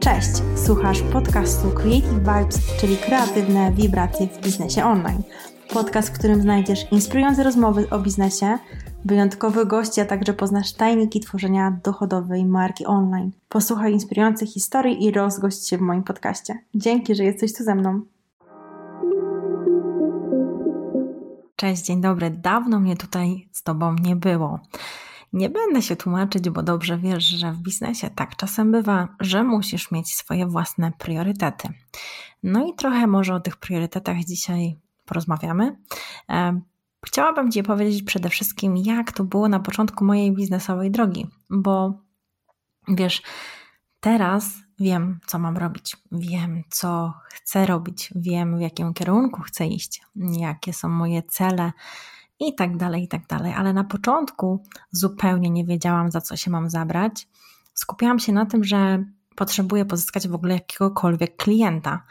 Cześć, słuchasz podcastu Creative Vibes, czyli kreatywne wibracje w biznesie online. Podcast, w którym znajdziesz inspirujące rozmowy o biznesie, wyjątkowych gości, a także poznasz tajniki tworzenia dochodowej marki online. Posłuchaj inspirujących historii i rozgość się w moim podcaście. Dzięki, że jesteś tu ze mną. Cześć, dzień dobry. Dawno mnie tutaj z Tobą nie było. Nie będę się tłumaczyć, bo dobrze wiesz, że w biznesie tak czasem bywa, że musisz mieć swoje własne priorytety. No i trochę może o tych priorytetach dzisiaj porozmawiamy. E, chciałabym Ci powiedzieć przede wszystkim, jak to było na początku mojej biznesowej drogi, bo wiesz, teraz wiem, co mam robić, wiem, co chcę robić, wiem, w jakim kierunku chcę iść, jakie są moje cele i tak dalej, i tak dalej. Ale na początku zupełnie nie wiedziałam, za co się mam zabrać. Skupiałam się na tym, że potrzebuję pozyskać w ogóle jakiegokolwiek klienta.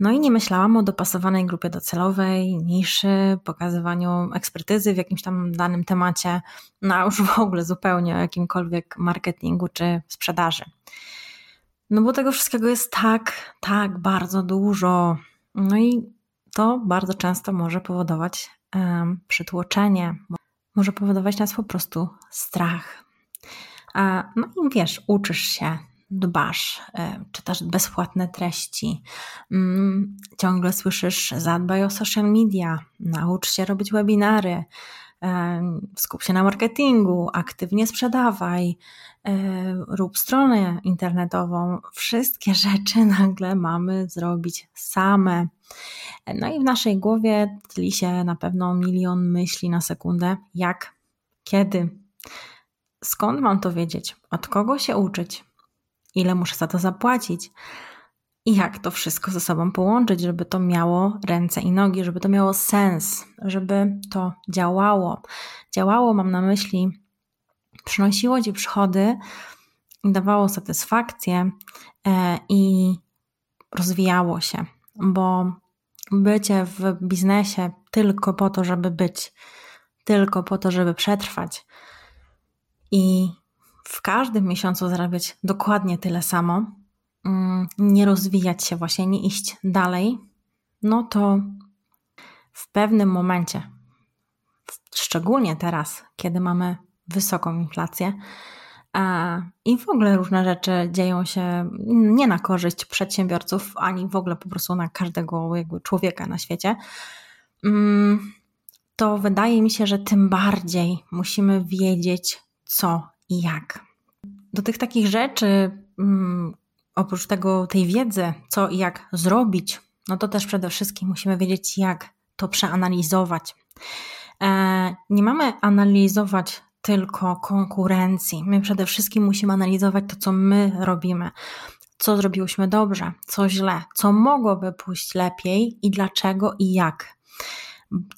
No i nie myślałam o dopasowanej grupie docelowej, niszy, pokazywaniu ekspertyzy w jakimś tam danym temacie, no a już w ogóle zupełnie o jakimkolwiek marketingu czy sprzedaży. No bo tego wszystkiego jest tak, tak bardzo dużo. No i to bardzo często może powodować um, przytłoczenie, może powodować nas po prostu strach. A, no i wiesz, uczysz się, dbasz, e, czytasz bezpłatne treści, mm, ciągle słyszysz zadbaj o social media, naucz się robić webinary, skup się na marketingu, aktywnie sprzedawaj, e, rób stronę internetową. Wszystkie rzeczy nagle mamy zrobić same. No i w naszej głowie tli się na pewno milion myśli na sekundę, jak, kiedy, skąd mam to wiedzieć, od kogo się uczyć, ile muszę za to zapłacić i jak to wszystko ze sobą połączyć, żeby to miało ręce i nogi, żeby to miało sens, żeby to działało. Działało, mam na myśli, przynosiło ci przychody, dawało satysfakcję e, i rozwijało się, bo bycie w biznesie tylko po to, żeby być, tylko po to, żeby przetrwać i w każdym miesiącu zarabiać dokładnie tyle samo, nie rozwijać się właśnie, nie iść dalej, no to w pewnym momencie, szczególnie teraz, kiedy mamy wysoką inflację, i w ogóle różne rzeczy dzieją się nie na korzyść przedsiębiorców, ani w ogóle po prostu na każdego jakby człowieka na świecie, mm, to wydaje mi się, że tym bardziej musimy wiedzieć, co i jak. Do tych takich rzeczy, mm, oprócz tego, tej wiedzy, co i jak zrobić, no to też przede wszystkim musimy wiedzieć, jak to przeanalizować. E, nie mamy analizować tylko konkurencji. My przede wszystkim musimy analizować to, co my robimy. Co zrobiłyśmy dobrze, co źle, co mogłoby pójść lepiej i dlaczego i jak.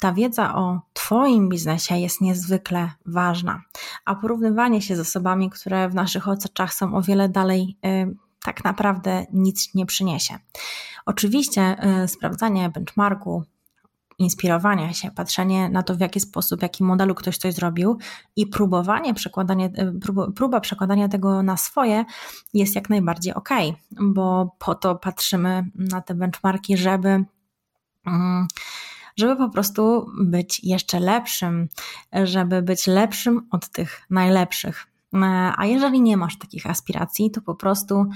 Ta wiedza o Twoim biznesie jest niezwykle ważna, a porównywanie się z osobami, które w naszych oczach są o wiele dalej, yy, tak naprawdę nic nie przyniesie. Oczywiście yy, sprawdzanie benchmarku, inspirowania się, patrzenie na to, w jaki sposób, w jakim modelu ktoś coś zrobił i próbowanie przekładania, e, próba przekładania tego na swoje jest jak najbardziej ok, bo po to patrzymy na te benchmarki, żeby. Mm, żeby po prostu być jeszcze lepszym, żeby być lepszym od tych najlepszych. E, a jeżeli nie masz takich aspiracji, to po prostu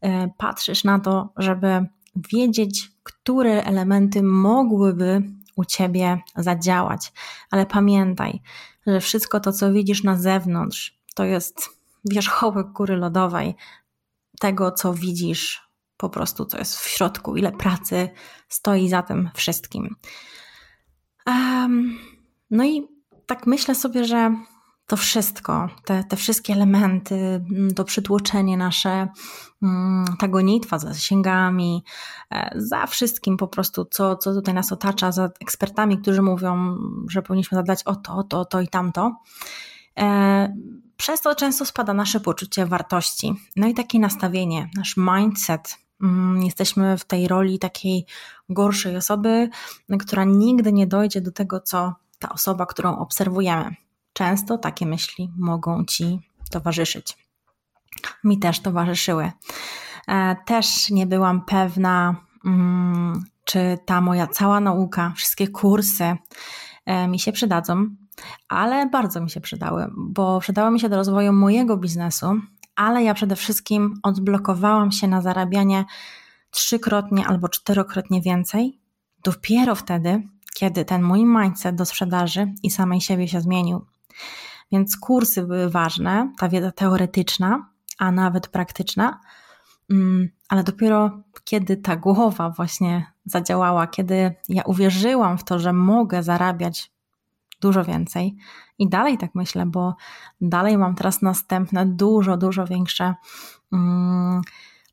e, patrzysz na to, żeby wiedzieć, które elementy mogłyby u ciebie zadziałać. Ale pamiętaj, że wszystko to, co widzisz na zewnątrz, to jest wierzchołek góry lodowej tego, co widzisz po prostu, co jest w środku, ile pracy stoi za tym wszystkim. Um, no i tak myślę sobie, że to wszystko, te, te wszystkie elementy, mm, to przytłoczenie nasze, mm, ta gonitwa za zasięgami, e, za wszystkim po prostu, co, co tutaj nas otacza, za ekspertami, którzy mówią, że powinniśmy zadać o to, o to, to i tamto. E, przez to często spada nasze poczucie wartości. No i takie nastawienie, nasz mindset. Mm, jesteśmy w tej roli takiej gorszej osoby, która nigdy nie dojdzie do tego, co ta osoba, którą obserwujemy. Często takie myśli mogą ci towarzyszyć. Mi też towarzyszyły. E, też nie byłam pewna, mm, czy ta moja cała nauka, wszystkie kursy e, mi się przydadzą, ale bardzo mi się przydały, bo przydały mi się do rozwoju mojego biznesu, ale ja przede wszystkim odblokowałam się na zarabianie trzykrotnie albo czterokrotnie więcej dopiero wtedy, kiedy ten mój mindset do sprzedaży i samej siebie się zmienił. Więc kursy były ważne, ta wiedza teoretyczna, a nawet praktyczna, mm, ale dopiero kiedy ta głowa właśnie zadziałała, kiedy ja uwierzyłam w to, że mogę zarabiać dużo więcej. I dalej tak myślę, bo dalej mam teraz następne, dużo, dużo większe mm,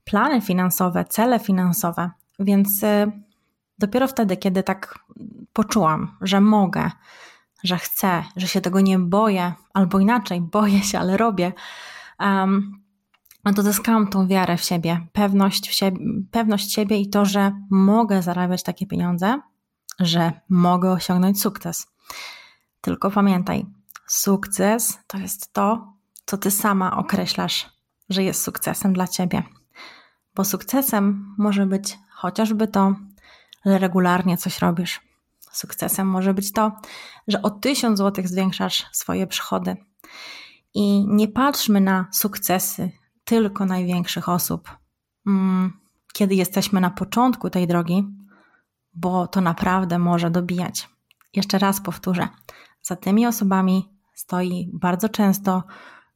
plany finansowe, cele finansowe. Więc y, dopiero wtedy, kiedy tak poczułam, że mogę, że chcę, że się tego nie boję, albo inaczej, boję się, ale robię, um, no to zyskałam tą wiarę w siebie, pewność, w siebie, pewność siebie i to, że mogę zarabiać takie pieniądze, że mogę osiągnąć sukces. Tylko pamiętaj, sukces to jest to, co ty sama określasz, że jest sukcesem dla ciebie. Bo sukcesem może być chociażby to, że regularnie coś robisz. Sukcesem może być to, że o 1000 zł zwiększasz swoje przychody. I nie patrzmy na sukcesy tylko największych osób, mm, kiedy jesteśmy na początku tej drogi, bo to naprawdę może dobijać. Jeszcze raz powtórzę: za tymi osobami stoi bardzo często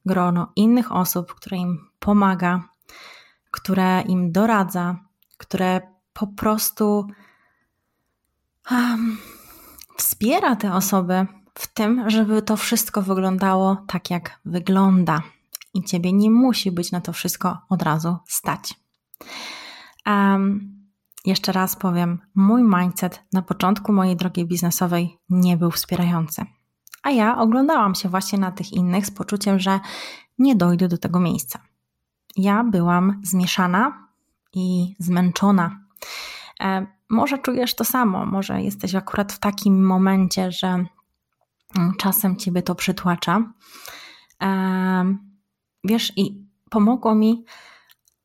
grono innych osób, które im pomaga, które im doradza, które po prostu wspiera te osoby w tym, żeby to wszystko wyglądało tak, jak wygląda. I ciebie nie musi być na to wszystko od razu stać. Um, jeszcze raz powiem, mój mindset na początku mojej drogi biznesowej nie był wspierający. A ja oglądałam się właśnie na tych innych z poczuciem, że nie dojdę do tego miejsca. Ja byłam zmieszana i zmęczona. Może czujesz to samo, może jesteś akurat w takim momencie, że mm, czasem ciebie to przytłacza. Wiesz, i pomogło mi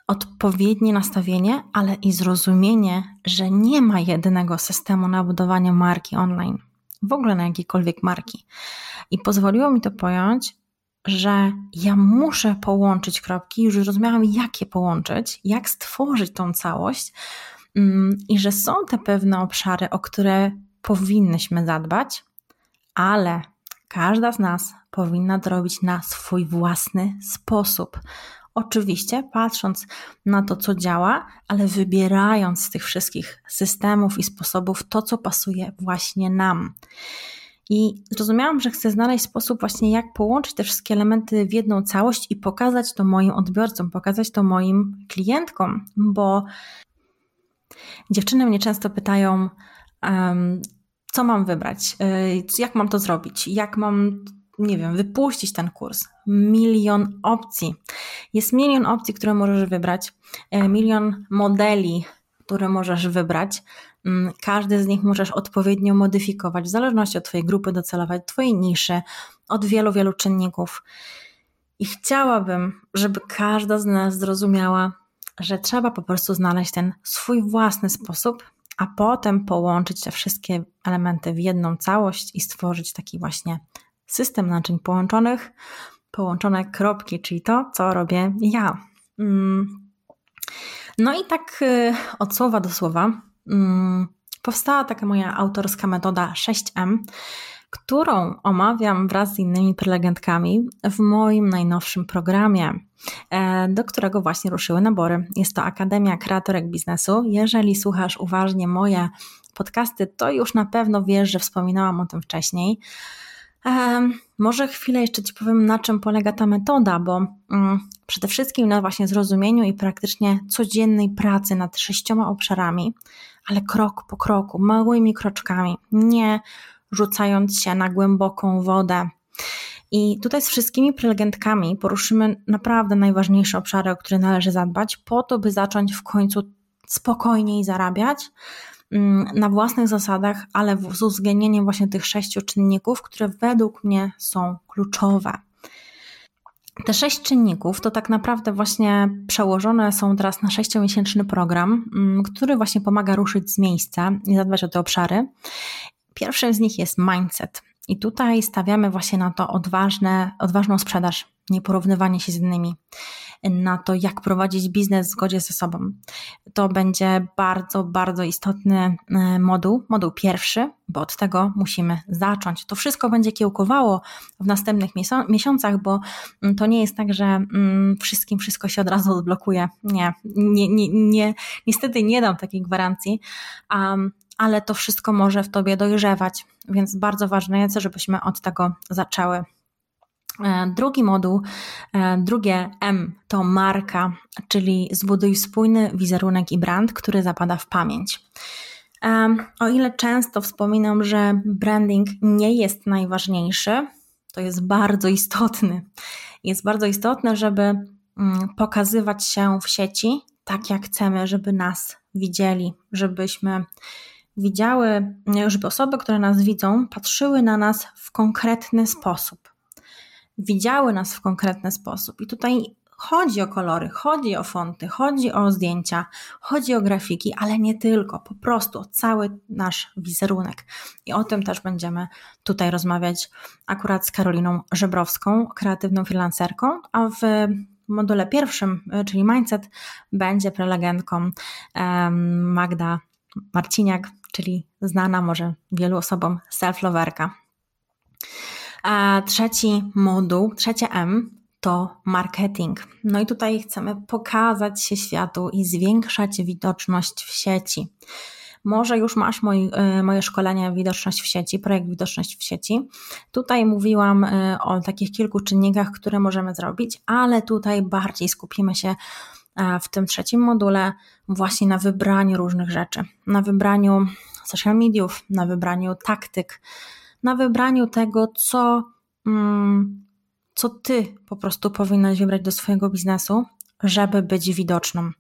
odpowiednie nastawienie, ale i zrozumienie, że nie ma jedynego systemu na budowanie marki online, w ogóle na jakiejkolwiek marki. I pozwoliło mi to pojąć, że ja muszę połączyć kropki, już rozumiałam, jak je połączyć, jak stworzyć tą całość, i że są te pewne obszary, o które powinnyśmy zadbać, ale każda z nas powinna to robić na swój własny sposób. Oczywiście patrząc na to, co działa, ale wybierając z tych wszystkich systemów i sposobów to, co pasuje właśnie nam. I zrozumiałam, że chcę znaleźć sposób właśnie, jak połączyć te wszystkie elementy w jedną całość i pokazać to moim odbiorcom, pokazać to moim klientkom, bo dziewczyny mnie często pytają, co mam wybrać, y, jak mam to zrobić, jak mam nie wiem, wypuścić ten kurs. Milion opcji. Jest milion opcji, które możesz wybrać, e, milion modeli, które możesz wybrać. Mm, każdy z nich możesz odpowiednio modyfikować w zależności od Twojej grupy docelowej, Twojej niszy, od wielu, wielu czynników. I chciałabym, żeby każda z nas zrozumiała, że trzeba po prostu znaleźć ten swój własny sposób, a potem połączyć te wszystkie elementy w jedną całość i stworzyć taki właśnie system naczyń połączonych, połączone kropki, czyli to, co robię ja. Mm. No i tak y, od słowa do słowa mm, powstała taka moja autorska metoda 6M, którą omawiam wraz z innymi prelegentkami w moim najnowszym programie, e, do którego właśnie ruszyły nabory. Jest to Akademia Kreatorek Biznesu. Jeżeli słuchasz uważnie moje podcasty, to już na pewno wiesz, że wspominałam o tym wcześniej. Może chwilę jeszcze Ci powiem, na czym polega ta metoda, bo mm, przede wszystkim na właśnie zrozumieniu i praktycznie codziennej pracy nad sześcioma obszarami, ale krok po kroku, małymi kroczkami, nie rzucając się na głęboką wodę. I tutaj z wszystkimi prelegentkami poruszymy naprawdę najważniejsze obszary, o które należy zadbać, po to, by zacząć w końcu spokojniej zarabiać, mm, na własnych zasadach, ale z uwzględnieniem właśnie tych sześciu czynników, które według mnie są kluczowe. Te sześć czynników to tak naprawdę właśnie przełożone są teraz na sześciomiesięczny program, mm, który właśnie pomaga ruszyć z miejsca i zadbać o te obszary. Pierwszym z nich jest mindset. I tutaj stawiamy właśnie na to odważne, odważną sprzedaż, nieporównywanie się z innymi, na to, jak prowadzić biznes w zgodzie ze sobą. To będzie bardzo, bardzo istotny e, moduł, moduł pierwszy, bo od tego musimy zacząć. To wszystko będzie kiełkowało w następnych miesiącach, bo mm, to nie jest tak, że mm, wszystkim wszystko się od razu odblokuje. Nie, nie, nie, nie niestety nie dam takiej gwarancji. Um, ale to wszystko może w tobie dojrzewać, więc bardzo ważne jest, żebyśmy od tego zaczęły. E, drugi moduł, e, drugie M to marka, czyli zbuduj spójny wizerunek i brand, który zapada w pamięć. E, o ile często wspominam, że branding nie jest najważniejszy, to jest bardzo istotny. Jest bardzo istotne, żeby mm, pokazywać się w sieci tak, jak chcemy, żeby nas widzieli, żebyśmy widziały, żeby osoby, które nas widzą, patrzyły na nas w konkretny sposób. Widziały nas w konkretny sposób. I tutaj chodzi o kolory, chodzi o fonty, chodzi o zdjęcia, chodzi o grafiki, ale nie tylko, po prostu o cały nasz wizerunek. I o tym też będziemy tutaj rozmawiać akurat z Karoliną Żebrowską, kreatywną freelancerką, a w module pierwszym, czyli mindset, będzie prelegentką Magda Marciniak, czyli znana może wielu osobom self-loverka. A trzeci moduł, trzecie M to marketing. No i tutaj chcemy pokazać się światu i zwiększać widoczność w sieci. Może już masz moi, e, moje szkolenie Widoczność w sieci, projekt Widoczność w sieci. Tutaj mówiłam e, o takich kilku czynnikach, które możemy zrobić, ale tutaj bardziej skupimy się w tym trzecim module właśnie na wybraniu różnych rzeczy, na wybraniu social mediów, na wybraniu taktyk, na wybraniu tego, co, mm, co ty po prostu powinnaś wybrać do swojego biznesu, żeby być widoczną,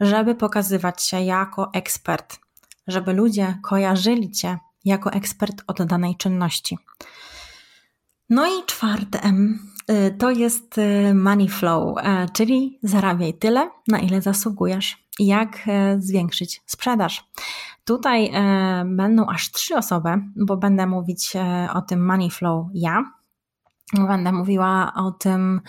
żeby pokazywać się jako ekspert, żeby ludzie kojarzyli cię jako ekspert od danej czynności. No i czwarte M to jest y, money flow, e, czyli zarabiaj tyle, na ile zasługujesz. Jak e, zwiększyć sprzedaż? Tutaj będą aż trzy osoby, bo będę mówić o tym money flow ja. Będę mówiła o tym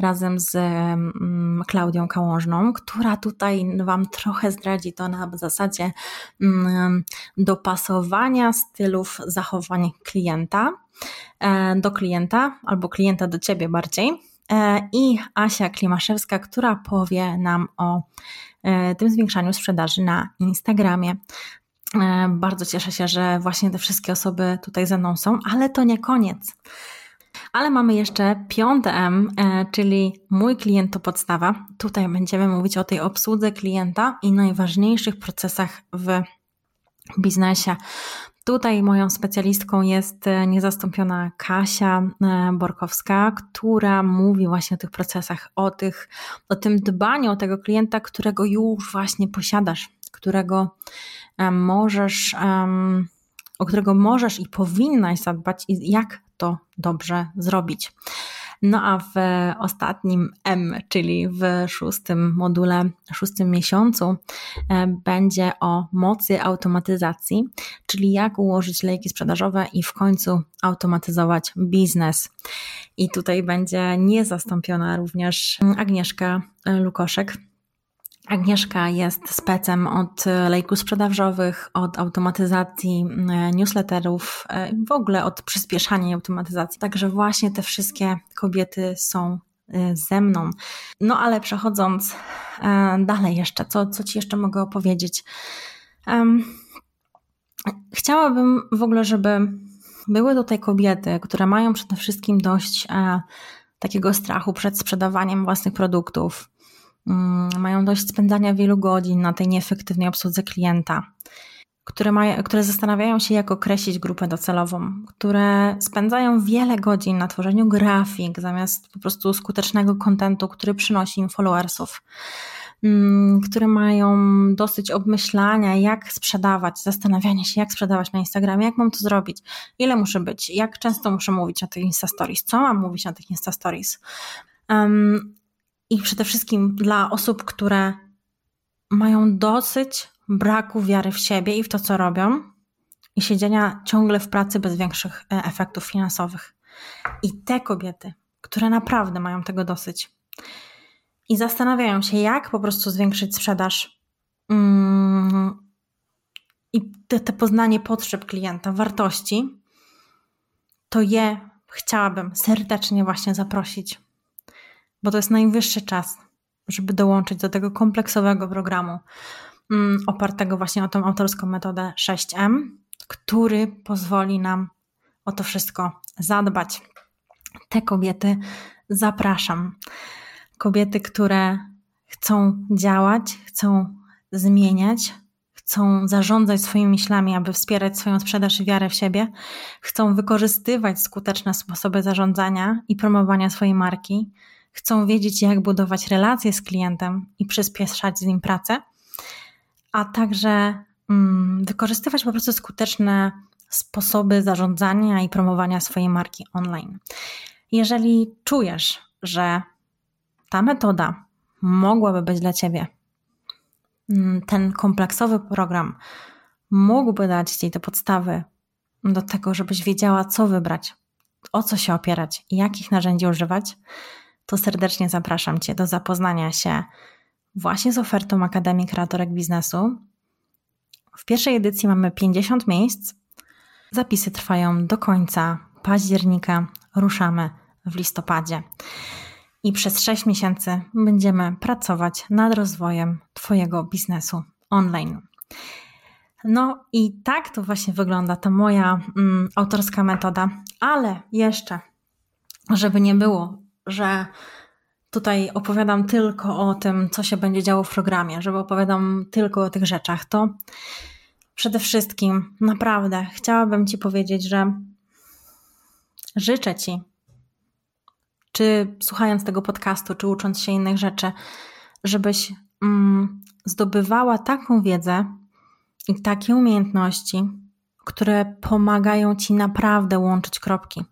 razem z mm, Klaudią Kałożną, która tutaj Wam trochę zdradzi to na zasadzie mm, dopasowania stylów zachowań klienta e, do klienta albo klienta do Ciebie bardziej. I Asia Klimaszewska, która powie nam o tym zwiększaniu sprzedaży na Instagramie. E, bardzo cieszę się, że właśnie te wszystkie osoby tutaj ze mną są, ale to nie koniec. Ale mamy jeszcze piąte M, e, czyli mój klient to podstawa. Tutaj będziemy mówić o tej obsłudze klienta i najważniejszych procesach w biznesie. Tutaj moją specjalistką jest e, niezastąpiona Kasia Borkowska, która mówi właśnie o tych procesach, o, tych, o tym dbaniu o tego klienta, którego już właśnie posiadasz, którego możesz, o którego możesz i powinnaś zadbać i jak to dobrze zrobić. No a w ostatnim M, czyli w szóstym module, szóstym miesiącu, będzie o mocy automatyzacji, czyli jak ułożyć lejki sprzedażowe i w końcu automatyzować biznes. I tutaj będzie niezastąpiona również Agnieszka Lukoszek, Agnieszka jest specem od lejków sprzedażowych, od automatyzacji e, newsletterów, e, w ogóle od przyspieszania automatyzacji. Także właśnie te wszystkie kobiety są e, ze mną. No ale przechodząc dalej jeszcze, co, co Ci jeszcze mogę opowiedzieć? Um, chciałabym w ogóle, żeby były tutaj kobiety, które mają przede wszystkim dość e, takiego strachu przed sprzedawaniem własnych produktów, mają dość spędzania wielu godzin na tej nieefektywnej obsłudze klienta, które, mają, które zastanawiają się, jak określić grupę docelową, które spędzają wiele godzin na tworzeniu grafik zamiast po prostu skutecznego kontentu, który przynosi im followersów. mm, które mają dosyć obmyślania, jak sprzedawać, zastanawiania się, jak sprzedawać na Instagramie, jak mam to zrobić, ile muszę być, jak często muszę mówić na tych Insta Stories, co mam mówić na tych Insta Stories. Um, I przede wszystkim dla osób, które mają dosyć braku wiary w siebie i w to, co robią, i siedzenia ciągle w pracy bez większych e, efektów finansowych. I te kobiety, które naprawdę mają tego dosyć i zastanawiają się, jak po prostu zwiększyć sprzedaż mm, i te, te poznanie potrzeb klienta, wartości, to je chciałabym serdecznie właśnie zaprosić, bo to jest najwyższy czas, żeby dołączyć do tego kompleksowego programu mm, opartego właśnie o tą autorską metodę 6M, który pozwoli nam o to wszystko zadbać. Te kobiety zapraszam. Kobiety, które chcą działać, chcą zmieniać, chcą zarządzać swoimi myślami, aby wspierać swoją sprzedaż i wiarę w siebie, chcą wykorzystywać skuteczne sposoby zarządzania i promowania swojej marki, chcą wiedzieć, jak budować relacje z klientem i przyspieszać z nim pracę, a także mm, wykorzystywać po prostu skuteczne sposoby zarządzania i promowania swojej marki online. Jeżeli czujesz, że ta metoda mogłaby być dla Ciebie, mm, ten kompleksowy program mógłby dać Ci te podstawy do tego, żebyś wiedziała, co wybrać, o co się opierać jakich narzędzi używać, to serdecznie zapraszam Cię do zapoznania się właśnie z ofertą Akademii Kreatorek Biznesu. W pierwszej edycji mamy 50 miejsc. Zapisy trwają do końca października. Ruszamy w listopadzie. I przez 6 miesięcy będziemy pracować nad rozwojem Twojego biznesu online. No i tak to właśnie wygląda ta moja mm, autorska metoda, ale jeszcze, żeby nie było, że tutaj opowiadam tylko o tym, co się będzie działo w programie, żeby opowiadam tylko o tych rzeczach, to przede wszystkim naprawdę chciałabym Ci powiedzieć, że życzę Ci, czy słuchając tego podcastu, czy ucząc się innych rzeczy, żebyś mm, zdobywała taką wiedzę i takie umiejętności, które pomagają Ci naprawdę łączyć kropki,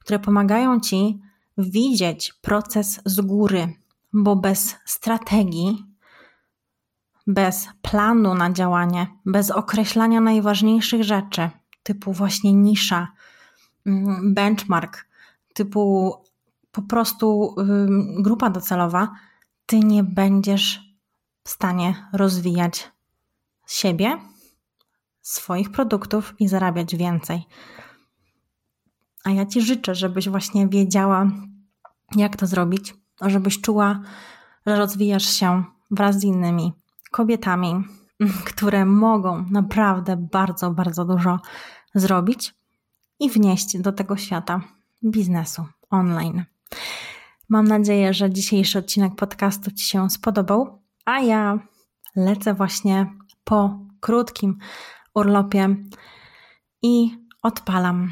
które pomagają Ci widzieć proces z góry, bo bez strategii, bez planu na działanie, bez określania najważniejszych rzeczy, typu właśnie nisza, mm, benchmark, typu po prostu grupa docelowa, ty nie będziesz w stanie rozwijać siebie, swoich produktów i zarabiać więcej. A ja Ci życzę, żebyś właśnie wiedziała, jak to zrobić, żebyś czuła, że rozwijasz się wraz z innymi kobietami, które mogą naprawdę bardzo, bardzo dużo zrobić i wnieść do tego świata biznesu online. Mam nadzieję, że dzisiejszy odcinek podcastu Ci się spodobał, a ja lecę właśnie po krótkim urlopie i odpalam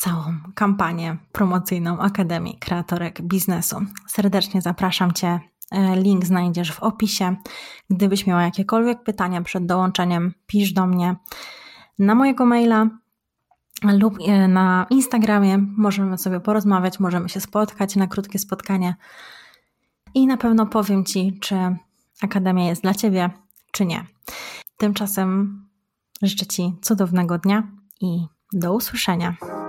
całą kampanię promocyjną Akademii Kreatorek Biznesu. Serdecznie zapraszam Cię. E, link znajdziesz w opisie. Gdybyś miała jakiekolwiek pytania przed dołączeniem, pisz do mnie na mojego maila lub e, na Instagramie. Możemy sobie porozmawiać, możemy się spotkać na krótkie spotkanie i na pewno powiem Ci, czy Akademia jest dla Ciebie, czy nie. Tymczasem życzę Ci cudownego dnia i do usłyszenia.